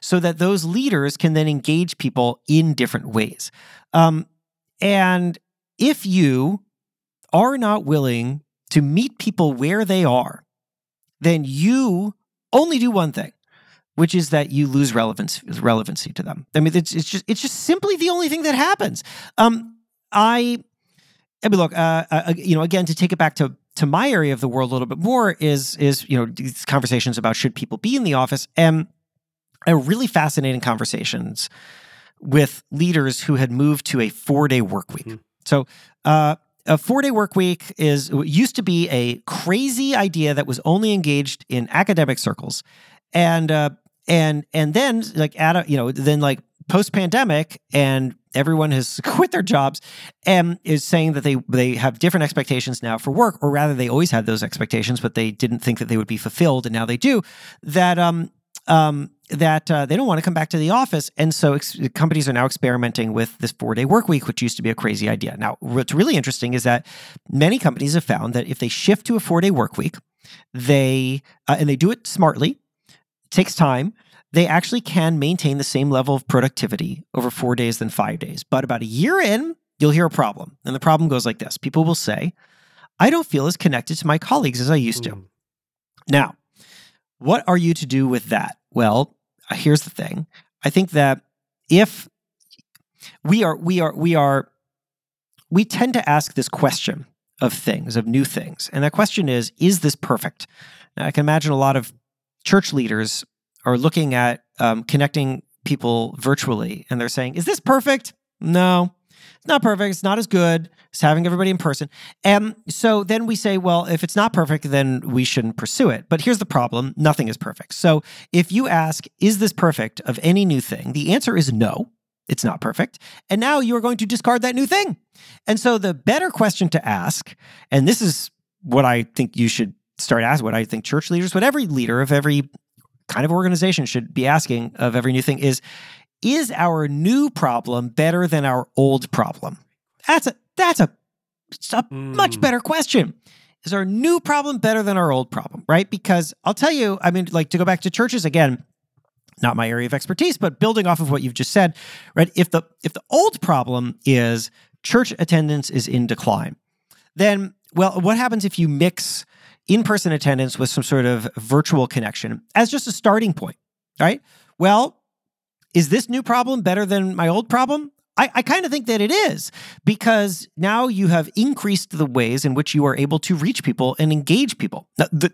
so that those leaders can then engage people in different ways. Um, and if you are not willing to meet people where they are, then you only do one thing, which is that you lose relevance relevancy to them. I mean, it's it's just it's just simply the only thing that happens. Um, I, I mean, look, uh, uh, you know, again, to take it back to to my area of the world a little bit more is is you know these conversations about should people be in the office and a really fascinating conversations with leaders who had moved to a four day work week. Mm-hmm. So, uh, a four day work week is used to be a crazy idea that was only engaged in academic circles, and uh, and and then like at a, you know then like post pandemic and everyone has quit their jobs and is saying that they they have different expectations now for work or rather they always had those expectations but they didn't think that they would be fulfilled and now they do that um um that uh, they don't want to come back to the office. And so ex- companies are now experimenting with this four day work week, which used to be a crazy idea. Now, what's really interesting is that many companies have found that if they shift to a four day work week, they, uh, and they do it smartly, it takes time, they actually can maintain the same level of productivity over four days than five days. But about a year in, you'll hear a problem. And the problem goes like this people will say, I don't feel as connected to my colleagues as I used to. Mm. Now, what are you to do with that? Well, here's the thing. I think that if we are we are we are we tend to ask this question of things, of new things. And that question is, is this perfect? Now, I can imagine a lot of church leaders are looking at um, connecting people virtually and they're saying, is this perfect? No. It's not perfect. It's not as good as having everybody in person. And so then we say, well, if it's not perfect, then we shouldn't pursue it. But here's the problem nothing is perfect. So if you ask, is this perfect of any new thing? The answer is no, it's not perfect. And now you are going to discard that new thing. And so the better question to ask, and this is what I think you should start asking, what I think church leaders, what every leader of every kind of organization should be asking of every new thing is is our new problem better than our old problem? That's a that's a, a mm. much better question. Is our new problem better than our old problem, right? Because I'll tell you, I mean, like to go back to churches again, not my area of expertise, but building off of what you've just said, right? If the if the old problem is church attendance is in decline, then well, what happens if you mix in-person attendance with some sort of virtual connection as just a starting point, right? Well, is this new problem better than my old problem? I, I kind of think that it is because now you have increased the ways in which you are able to reach people and engage people. Now, the,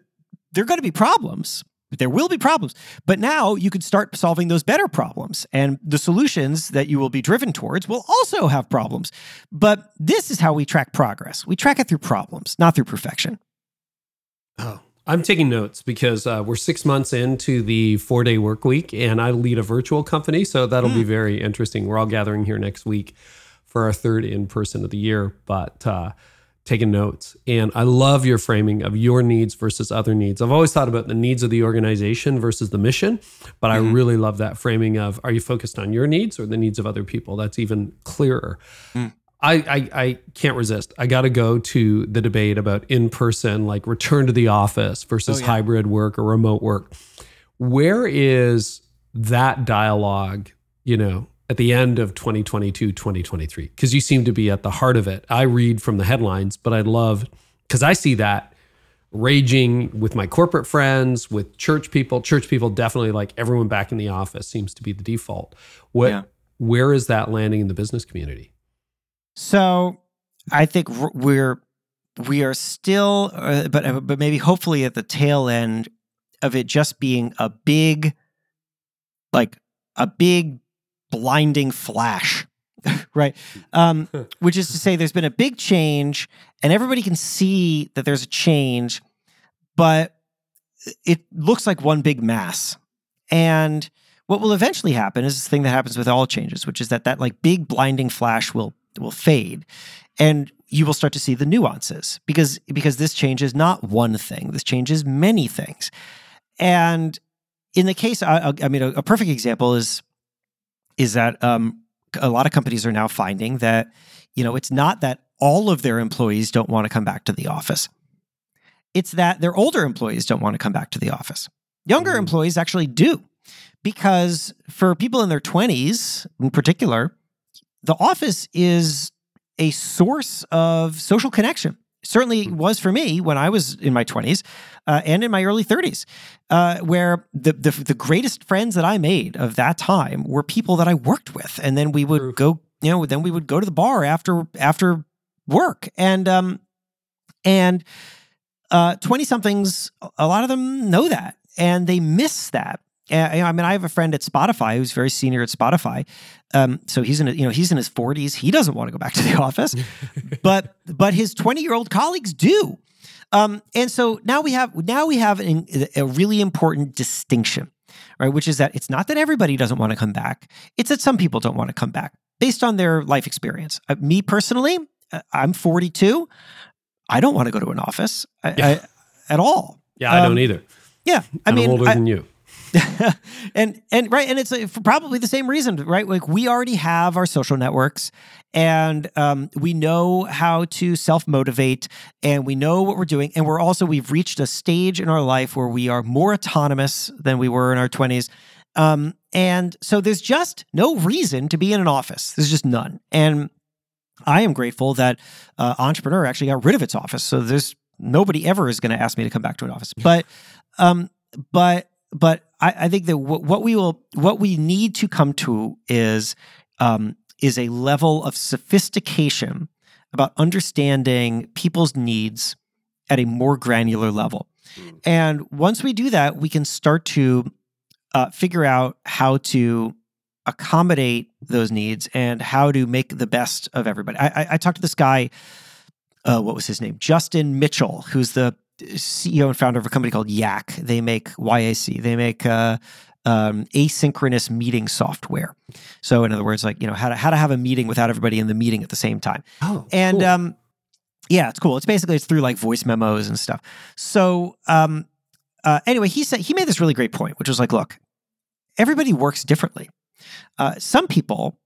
there are going to be problems. There will be problems, but now you could start solving those better problems. And the solutions that you will be driven towards will also have problems. But this is how we track progress we track it through problems, not through perfection. Oh, I'm taking notes because uh, we're six months into the four day work week and I lead a virtual company. So that'll mm. be very interesting. We're all gathering here next week for our third in person of the year, but uh, taking notes. And I love your framing of your needs versus other needs. I've always thought about the needs of the organization versus the mission, but mm-hmm. I really love that framing of are you focused on your needs or the needs of other people? That's even clearer. Mm. I, I, I can't resist. I got to go to the debate about in person, like return to the office versus oh, yeah. hybrid work or remote work. Where is that dialogue, you know, at the end of 2022, 2023? Because you seem to be at the heart of it. I read from the headlines, but I'd love, because I see that raging with my corporate friends, with church people. Church people definitely like everyone back in the office seems to be the default. What, yeah. where is that landing in the business community? So I think we're we are still, uh, but uh, but maybe hopefully at the tail end of it just being a big, like a big blinding flash, right? Um, which is to say, there's been a big change, and everybody can see that there's a change, but it looks like one big mass. And what will eventually happen is this thing that happens with all changes, which is that that like big blinding flash will will fade and you will start to see the nuances because because this change is not one thing this changes many things. And in the case i, I mean a, a, perfect example is is that um, a lot of companies are now finding that you know it's not that all of their employees don't want to come back to the office. It's that their older employees don't want to come back to the office. Younger mm-hmm. employees actually do because for people in their 20s in particular the office is a source of social connection. Certainly hmm. was for me when I was in my 20s uh, and in my early 30s, uh, where the, the, the greatest friends that I made of that time were people that I worked with, and then we would go, you know, then we would go to the bar after after work, and um, and uh, somethings, a lot of them know that, and they miss that. I mean, I have a friend at Spotify who's very senior at Spotify. Um, so he's in, you know, he's in his forties. He doesn't want to go back to the office, but but his twenty year old colleagues do. Um, and so now we have now we have an, a really important distinction, right? Which is that it's not that everybody doesn't want to come back; it's that some people don't want to come back based on their life experience. Uh, me personally, uh, I'm 42. I don't want to go to an office I. I, at all. Yeah, I um, don't either. Yeah, I I'm mean, older I, than you. and and right and it's uh, for probably the same reason right? Like we already have our social networks and um, we know how to self-motivate and we know what we're doing and we're also we've reached a stage in our life where we are more autonomous than we were in our 20s um, and so there's just no reason to be in an office. There's just none. And i am grateful that uh, entrepreneur actually got rid of its office so there's nobody ever is going to ask me to come back to an office. But um but but I, I think that w- what we will, what we need to come to is um, is a level of sophistication about understanding people's needs at a more granular level. Mm. And once we do that, we can start to uh, figure out how to accommodate those needs and how to make the best of everybody. I, I, I talked to this guy, uh, what was his name? Justin Mitchell, who's the CEO and founder of a company called Yac. They make YAC. They make uh, um, asynchronous meeting software. So, in other words, like you know how to how to have a meeting without everybody in the meeting at the same time. Oh, And cool. um, yeah, it's cool. It's basically it's through like voice memos and stuff. So um, uh, anyway, he said he made this really great point, which was like, look, everybody works differently. Uh, some people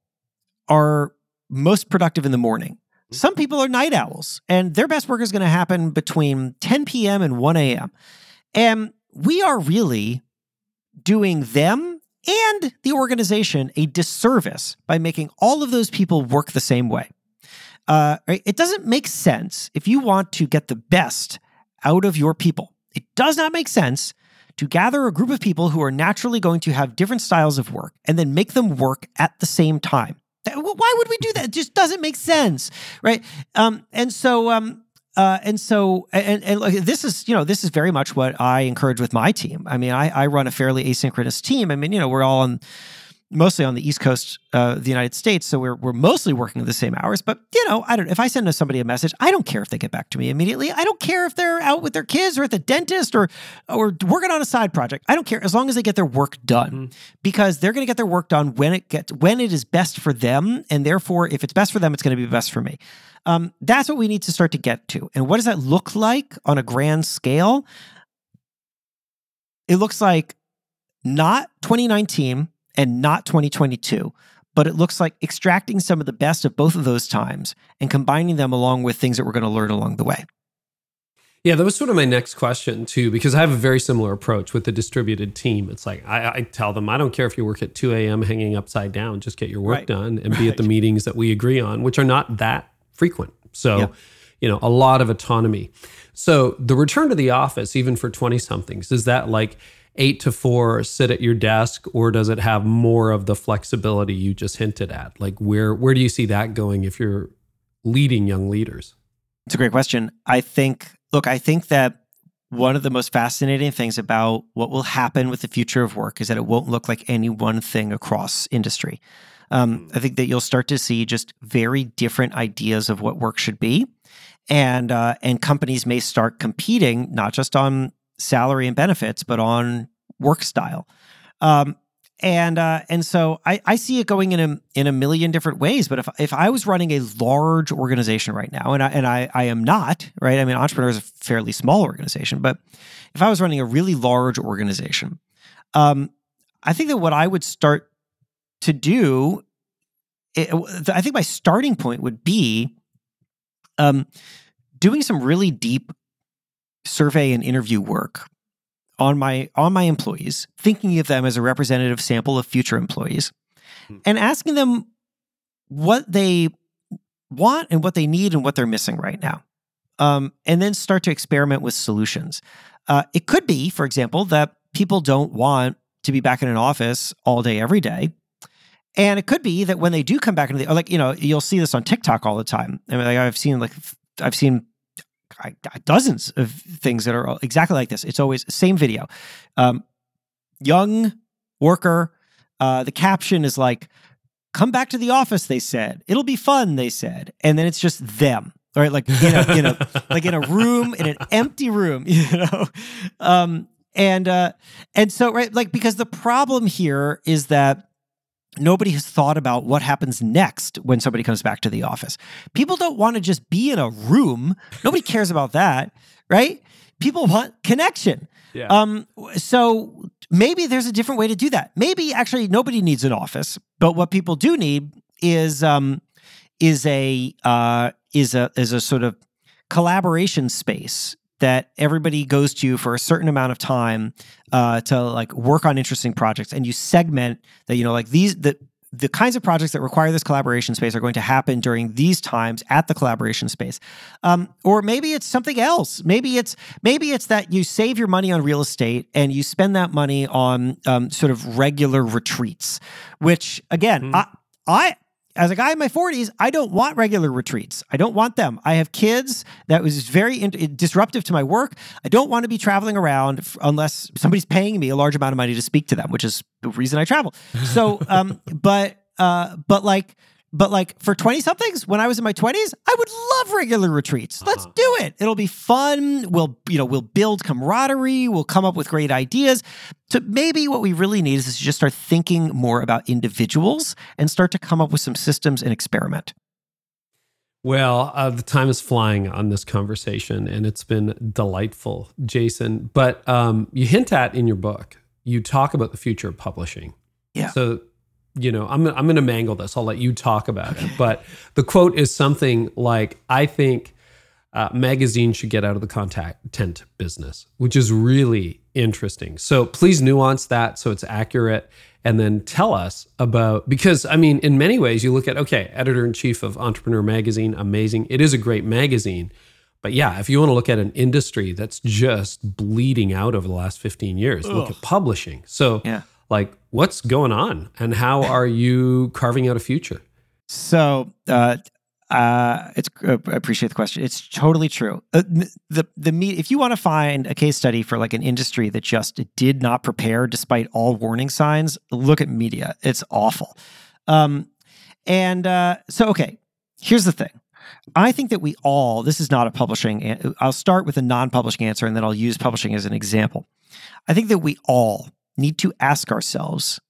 are most productive in the morning. Some people are night owls, and their best work is going to happen between 10 p.m. and 1 a.m. And we are really doing them and the organization a disservice by making all of those people work the same way. Uh. It doesn't make sense if you want to get the best out of your people. It does not make sense to gather a group of people who are naturally going to have different styles of work and then make them work at the same time. Why would we do that? It just doesn't make sense, right? Um, and so, um, uh, and so, and, and like, this is, you know, this is very much what I encourage with my team. I mean, I, I run a fairly asynchronous team. I mean, you know, we're all on mostly on the East Coast uh, of the United States, so we're we're mostly working the same hours. But you know, I don't. If I send somebody a message, I don't care if they get back to me immediately. I don't care if they're out with their kids or at the dentist or or working on a side project. I don't care as long as they get their work done, because they're going to get their work done when it gets when it is best for them, and therefore, if it's best for them, it's going to be best for me. Um, that's what we need to start to get to. And what does that look like on a grand scale? It looks like not 2019 and not 2022, but it looks like extracting some of the best of both of those times and combining them along with things that we're going to learn along the way. Yeah, that was sort of my next question too, because I have a very similar approach with the distributed team. It's like I, I tell them, I don't care if you work at 2 a.m. hanging upside down, just get your work Right. done and be at the meetings that we agree on, which are not that frequent. So, Yeah. you know, a lot of autonomy. So the return to the office, even for 20 somethings, is that like eight to four, sit at your desk, or does it have more of the flexibility you just hinted at? Like where where do you see that going if you're leading young leaders? It's a great question. I think, look, I think that one of the most fascinating things about what will happen with the future of work is that it won't look like any one thing across industry. Um, I think that you'll start to see just very different ideas of what work should be, and uh, and companies may start competing not just on salary and benefits, but on work style. Um, and uh, and so I, I see it going in a in a million different ways. But if if I was running a large organization right now, and I and I, I am not right, I mean, entrepreneur is a fairly small organization, but if I was running a really large organization, um, I think that what I would start to do, it, I think my starting point would be um, doing some really deep survey and interview work on my on my employees, thinking of them as a representative sample of future employees, Hmm. and asking them what they want and what they need and what they're missing right now, um, and then start to experiment with solutions. Uh, it could be, for example, that people don't want to be back in an office all day every day. And it could be that when they do come back into the, like, you know, you'll see this on TikTok all the time. I mean, like I've seen, like, I've seen dozens of things that are exactly like this. It's always same video. Um, young worker. Uh, the caption is like, "Come back to the office." They said it'll be fun. They said, and then it's just them, right? Like in a, in a like in a room in an empty room, you know. Um, and uh, and so right, like because the problem here is that nobody has thought about what happens next when somebody comes back to the office. People don't want to just be in a room. Nobody cares about that, right? People want connection. Yeah. Um, so maybe there's a different way to do that. Maybe actually nobody needs an office, but what people do need is um, is a uh, is a is a sort of collaboration space that everybody goes to you for a certain amount of time uh, to like work on interesting projects, and you segment that. You know, like these the the kinds of projects that require this collaboration space are going to happen during these times at the collaboration space um, or maybe it's something else maybe it's maybe it's that you save your money on real estate and you spend that money on um, sort of regular retreats which again i i as a guy in my 40s, I don't want regular retreats. I don't want them. I have kids that was very in- disruptive to my work. I don't want to be traveling around f- unless somebody's paying me a large amount of money to speak to them, which is the reason I travel. So, um, but, uh, but like, but like for 20 somethings, when I was in my 20s, I would love regular retreats. Let's Uh-huh. do it. It'll be fun. We'll, you know, we'll build camaraderie. We'll come up with great ideas. So maybe what we really need is to just start thinking more about individuals and start to come up with some systems and experiment. Well, uh, the time is flying on this conversation, and it's been delightful, Jason. But um, you hint at in your book, you talk about the future of publishing. Yeah. So, you know, I'm I'm going to mangle this. I'll let you talk about it. But the quote is something like, "I think uh, magazines should get out of the contact tent business," which is really interesting. So please nuance that so it's accurate and then tell us about because I mean, in many ways, you look at okay, editor in chief of Entrepreneur Magazine, amazing. It is a great magazine, but yeah, if you want to look at an industry that's just bleeding out over the last fifteen years, look at publishing. So, Yeah. Like, what's going on, and how are you carving out a future? So, uh, uh, it's uh, I appreciate the question. It's totally true. Uh, the the me if you want to find a case study for like an industry that just did not prepare despite all warning signs, look at media. It's awful. Um, and uh, so okay, here's the thing. I think that we all, this is not a publishing, I'll start with a non publishing answer and then I'll use publishing as an example. I think that we all need to ask ourselves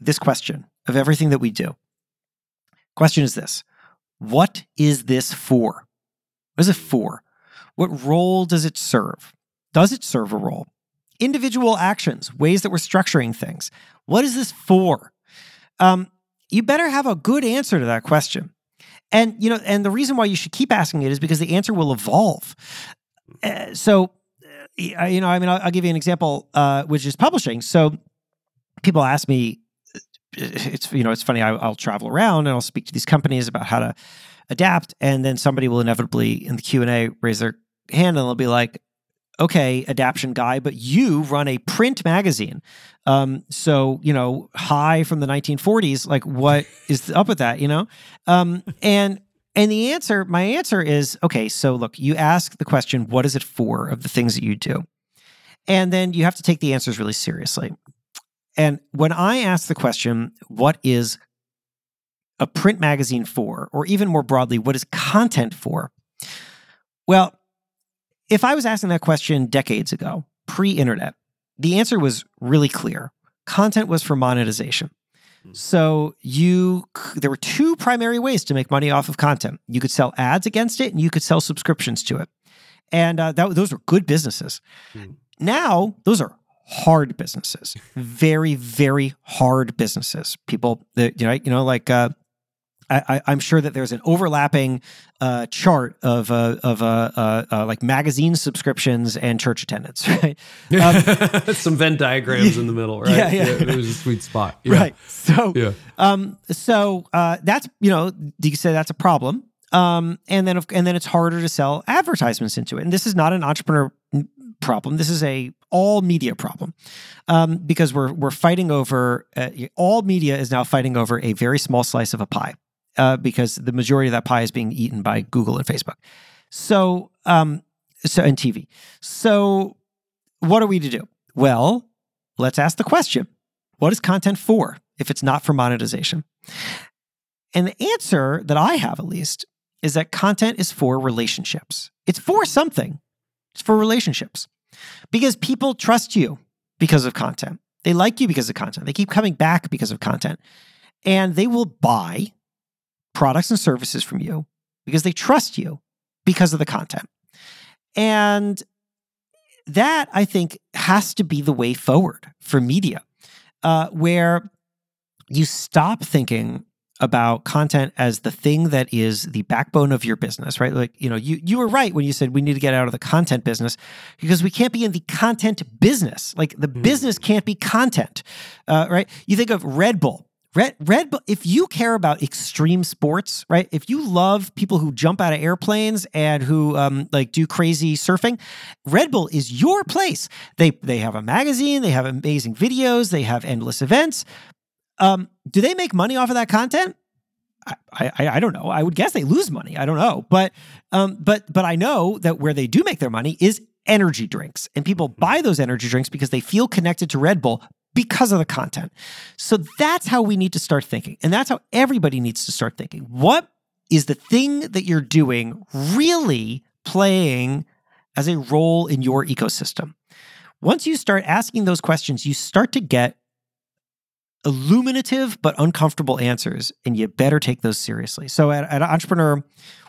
this question of everything that we do. Question is this What is this for? What is it for? What role does it serve? Does it serve a role? Individual actions, ways that we're structuring things. What is this for? Um, you better have a good answer to that question. And you know, and the reason why you should keep asking it is because the answer will evolve. Uh, so, you know, I mean, I'll, I'll give you an example, uh, which is publishing. So, people ask me, it's you know, it's funny. I, I'll travel around and I'll speak to these companies about how to adapt, and then somebody will inevitably in the Q and A raise their hand and they'll be like, okay, adaption guy, but you run a print magazine. Um, so, you know, high from the 1940s, like what is up with that, you know? Um, and and the answer, my answer is, okay, so look, you ask the question, what is it for of the things that you do? And then you have to take the answers really seriously. And when I ask the question, what is a print magazine for, or even more broadly, what is content for? Well, if I was asking that question decades ago, pre internet, the answer was really clear. Content was for monetization. So you there were two primary ways to make money off of content. You could sell ads against it and you could sell subscriptions to it. And uh, that, those were good businesses. Mm. Now, those are hard businesses. very very hard businesses. People that you know, you know like uh I, I, am sure that there's an overlapping uh, chart of uh, of uh, uh, uh, like magazine subscriptions and church attendance, right? Um, Some Venn diagrams in the middle, right? Yeah, yeah. it was a sweet spot. Yeah. Right. So, Yeah. um, so uh, that's you know, you say that's a problem. Um, and then and then it's harder to sell advertisements into it. And this is not an entrepreneur problem. This is a all media problem um, because we're we're fighting over uh, all media is now fighting over a very small slice of a pie uh, because the majority of that pie is being eaten by Google and Facebook. So um, so and TV. So what are we to do? Well, let's ask the question: What is content for? If it's not for monetization. And the answer that I have, at least, is that content is for relationships. It's for something, it's for relationships because people trust you because of content. They like you because of content. They keep coming back because of content. And they will buy products and services from you because they trust you because of the content. And that, I think, has to be the way forward for media, uh, where you stop thinking about content as the thing that is the backbone of your business, right? Like, you know, you you were right when you said we need to get out of the content business because we can't be in the content business. Like the business can't be content, uh, right? You think of Red Bull. Red Red Bull. If you care about extreme sports, right? If you love people who jump out of airplanes and who um, like do crazy surfing, Red Bull is your place. They they have a magazine. They have amazing videos. They have endless events. Um, do they make money off of that content? I, I, I don't know. I would guess they lose money. I don't know, but um, but but I know that where they do make their money is energy drinks, and people buy those energy drinks because they feel connected to Red Bull because of the content. So that's how we need to start thinking, and that's how everybody needs to start thinking. What is the thing that you're doing really playing as a role in your ecosystem? Once you start asking those questions, you start to get illuminative but uncomfortable answers, and you better take those seriously. So at, at Entrepreneur,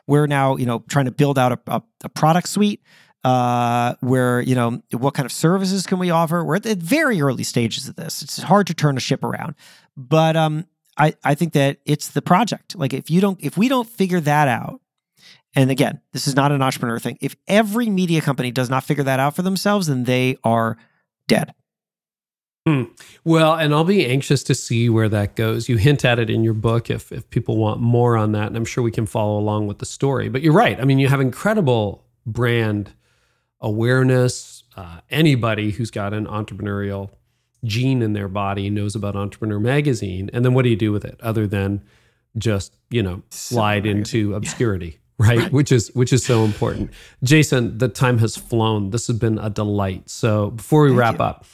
we're now you know trying to build out a, a, a product suite. Uh, where you know what kind of services can we offer? We're at the very early stages of this. It's hard to turn a ship around, but um, I I think that it's the project. Like if you don't, if we don't figure that out, and again, this is not an entrepreneur thing. If every media company does not figure that out for themselves, then they are dead. Hmm. Well, and I'll be anxious to see where that goes. You hint at it in your book if if people want more on that, and I'm sure we can follow along with the story. But you're right. I mean, you have incredible brand awareness. Uh, anybody who's got an entrepreneurial gene in their body knows about Entrepreneur Magazine. And then what do you do with it other than just you know slide into obscurity? Right? right? Which is which is so important. Jason, the time has flown. This has been a delight. So before we Thank wrap you. up,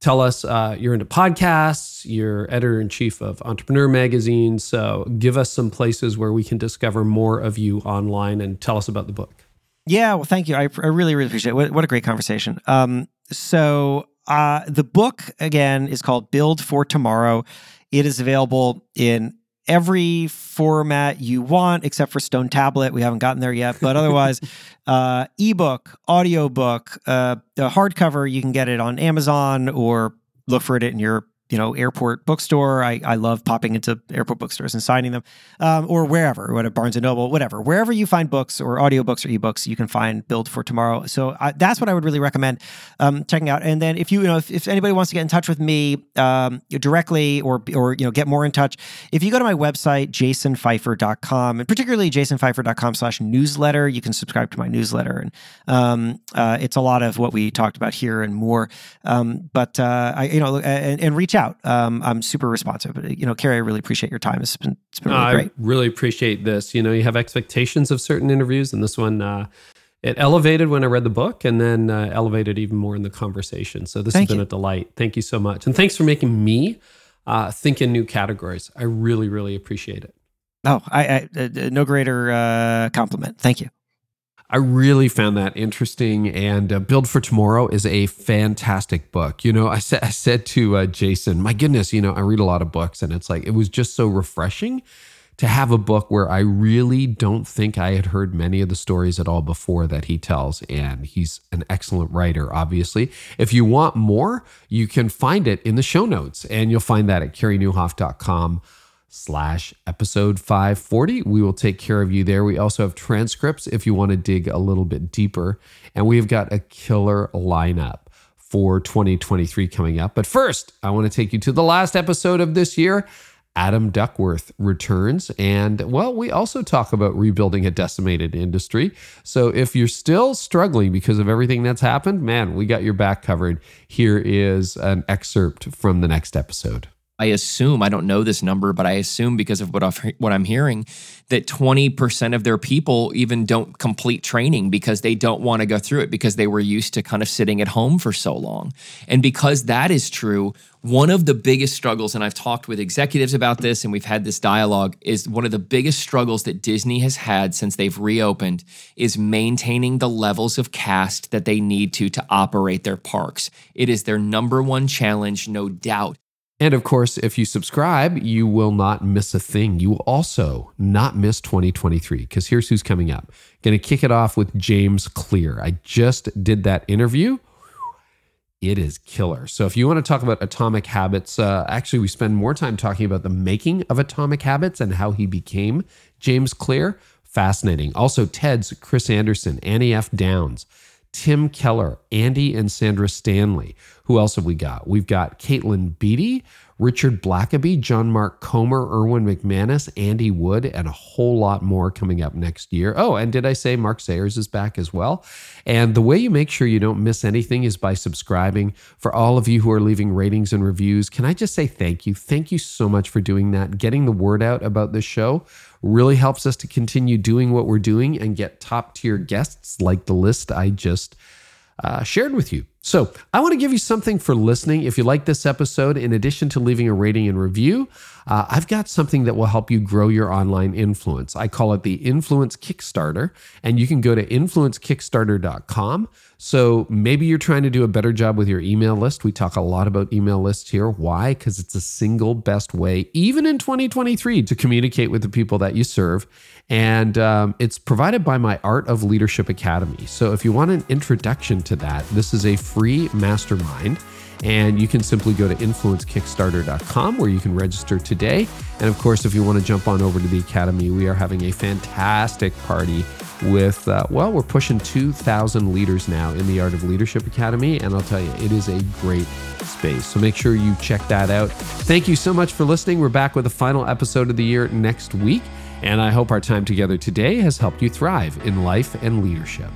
tell us uh, you're into podcasts you're editor in chief of entrepreneur magazine so give us some places where we can discover more of you online and tell us about the book yeah well thank you. I, I really really appreciate it. What, what a great conversation. Um, so uh, the book again is called build for tomorrow. It is available in every format you want except for Stone Tablet. We haven't gotten there yet, but otherwise, uh, ebook, audiobook, uh, hardcover, you can get it on Amazon or look for it in your you know, airport bookstore. I, I love popping into airport bookstores and signing them, um, or wherever, whatever, Barnes and Noble, whatever, wherever you find books or audiobooks or ebooks, you can find Build for Tomorrow. So I, that's what I would really recommend um, checking out. And then if you, you know, if, if anybody wants to get in touch with me um, directly or, or, you know, get more in touch, if you go to my website, jasonfeifer.com, and particularly jasonfeifer.com slash newsletter, you can subscribe to my newsletter. And um, uh, it's a lot of what we talked about here and more. Um, but, uh, I, you know, and, and reach out. Um, I'm super responsive. You know, Carey, I really appreciate your time. It's been it's been really great. I really appreciate this. You know, you have expectations of certain interviews, and this one uh, it elevated when I read the book, and then uh, elevated even more in the conversation. So this Thank has been you. a delight. Thank you so much, and thanks for making me uh, think in new categories. I really, really appreciate it. Oh, I, I uh, no greater uh, compliment. Thank you. I really found that interesting. And uh, Build for Tomorrow is a fantastic book. You know, I said I said to uh, Jason, my goodness, you know, I read a lot of books, and it's like it was just so refreshing to have a book where I really don't think I had heard many of the stories at all before that he tells. And he's an excellent writer, obviously. If you want more, you can find it in the show notes, and you'll find that at careynieuwhof.com slash episode 540. We will take care of you there. We also have transcripts if you want to dig a little bit deeper. And we've got a killer lineup for 2023 coming up. But first, I want to take you to the last episode of this year. Adam Duckworth returns. And well, we also talk about rebuilding a decimated industry. So if you're still struggling because of everything that's happened, man, we got your back covered. Here is an excerpt from the next episode. I assume I don't know this number, but I assume because of what I've, what I'm hearing that 20% of their people even don't complete training because they don't want to go through it because they were used to kind of sitting at home for so long. And because that is true, one of the biggest struggles and I've talked with executives about this and we've had this dialogue is one of the biggest struggles that Disney has had since they've reopened is maintaining the levels of cast that they need to to operate their parks. It is their number one challenge, no doubt. And of course, if you subscribe, you will not miss a thing. You will also not miss 2023 because here's who's coming up. Going to kick it off with James Clear. I just did that interview. It is killer. So, if you want to talk about atomic habits, uh, actually, we spend more time talking about the making of atomic habits and how he became James Clear. Fascinating. Also, TED's Chris Anderson, Annie F. Downs, Tim Keller, Andy and Sandra Stanley Who else have we got? We've got Katelyn Beaty, Richard Blackaby, John Mark Comer, Erwin McManus, Andy Wood, and a whole lot more coming up next year. Oh, and did I say Mark Sayers is back as well? And the way you make sure you don't miss anything is by subscribing. For all of you who are leaving ratings and reviews, can I just say thank you? Thank you so much for doing that. Getting the word out about this show really helps us to continue doing what we're doing and get top tier guests like the list I just uh, shared with you. So, I want to give you something for listening. If you like this episode, in addition to leaving a rating and review, uh, I've got something that will help you grow your online influence. I call it the Influence Kickstarter, and you can go to influencekickstarter.com. So maybe you're trying to do a better job with your email list. We talk a lot about email lists here. Why? Because it's the single best way, even in 2023, to communicate with the people that you serve. And um, it's provided by my Art of Leadership Academy. So if you want an introduction to that, this is a free mastermind. And you can simply go to influencekickstarter.com where you can register today. And of course, if you want to jump on over to the Academy, we are having a fantastic party with, uh, well, we're pushing 2,000 leaders now in the Art of Leadership Academy. And I'll tell you, it is a great space. So make sure you check that out. Thank you so much for listening. We're back with the final episode of the year next week. And I hope our time together today has helped you thrive in life and leadership.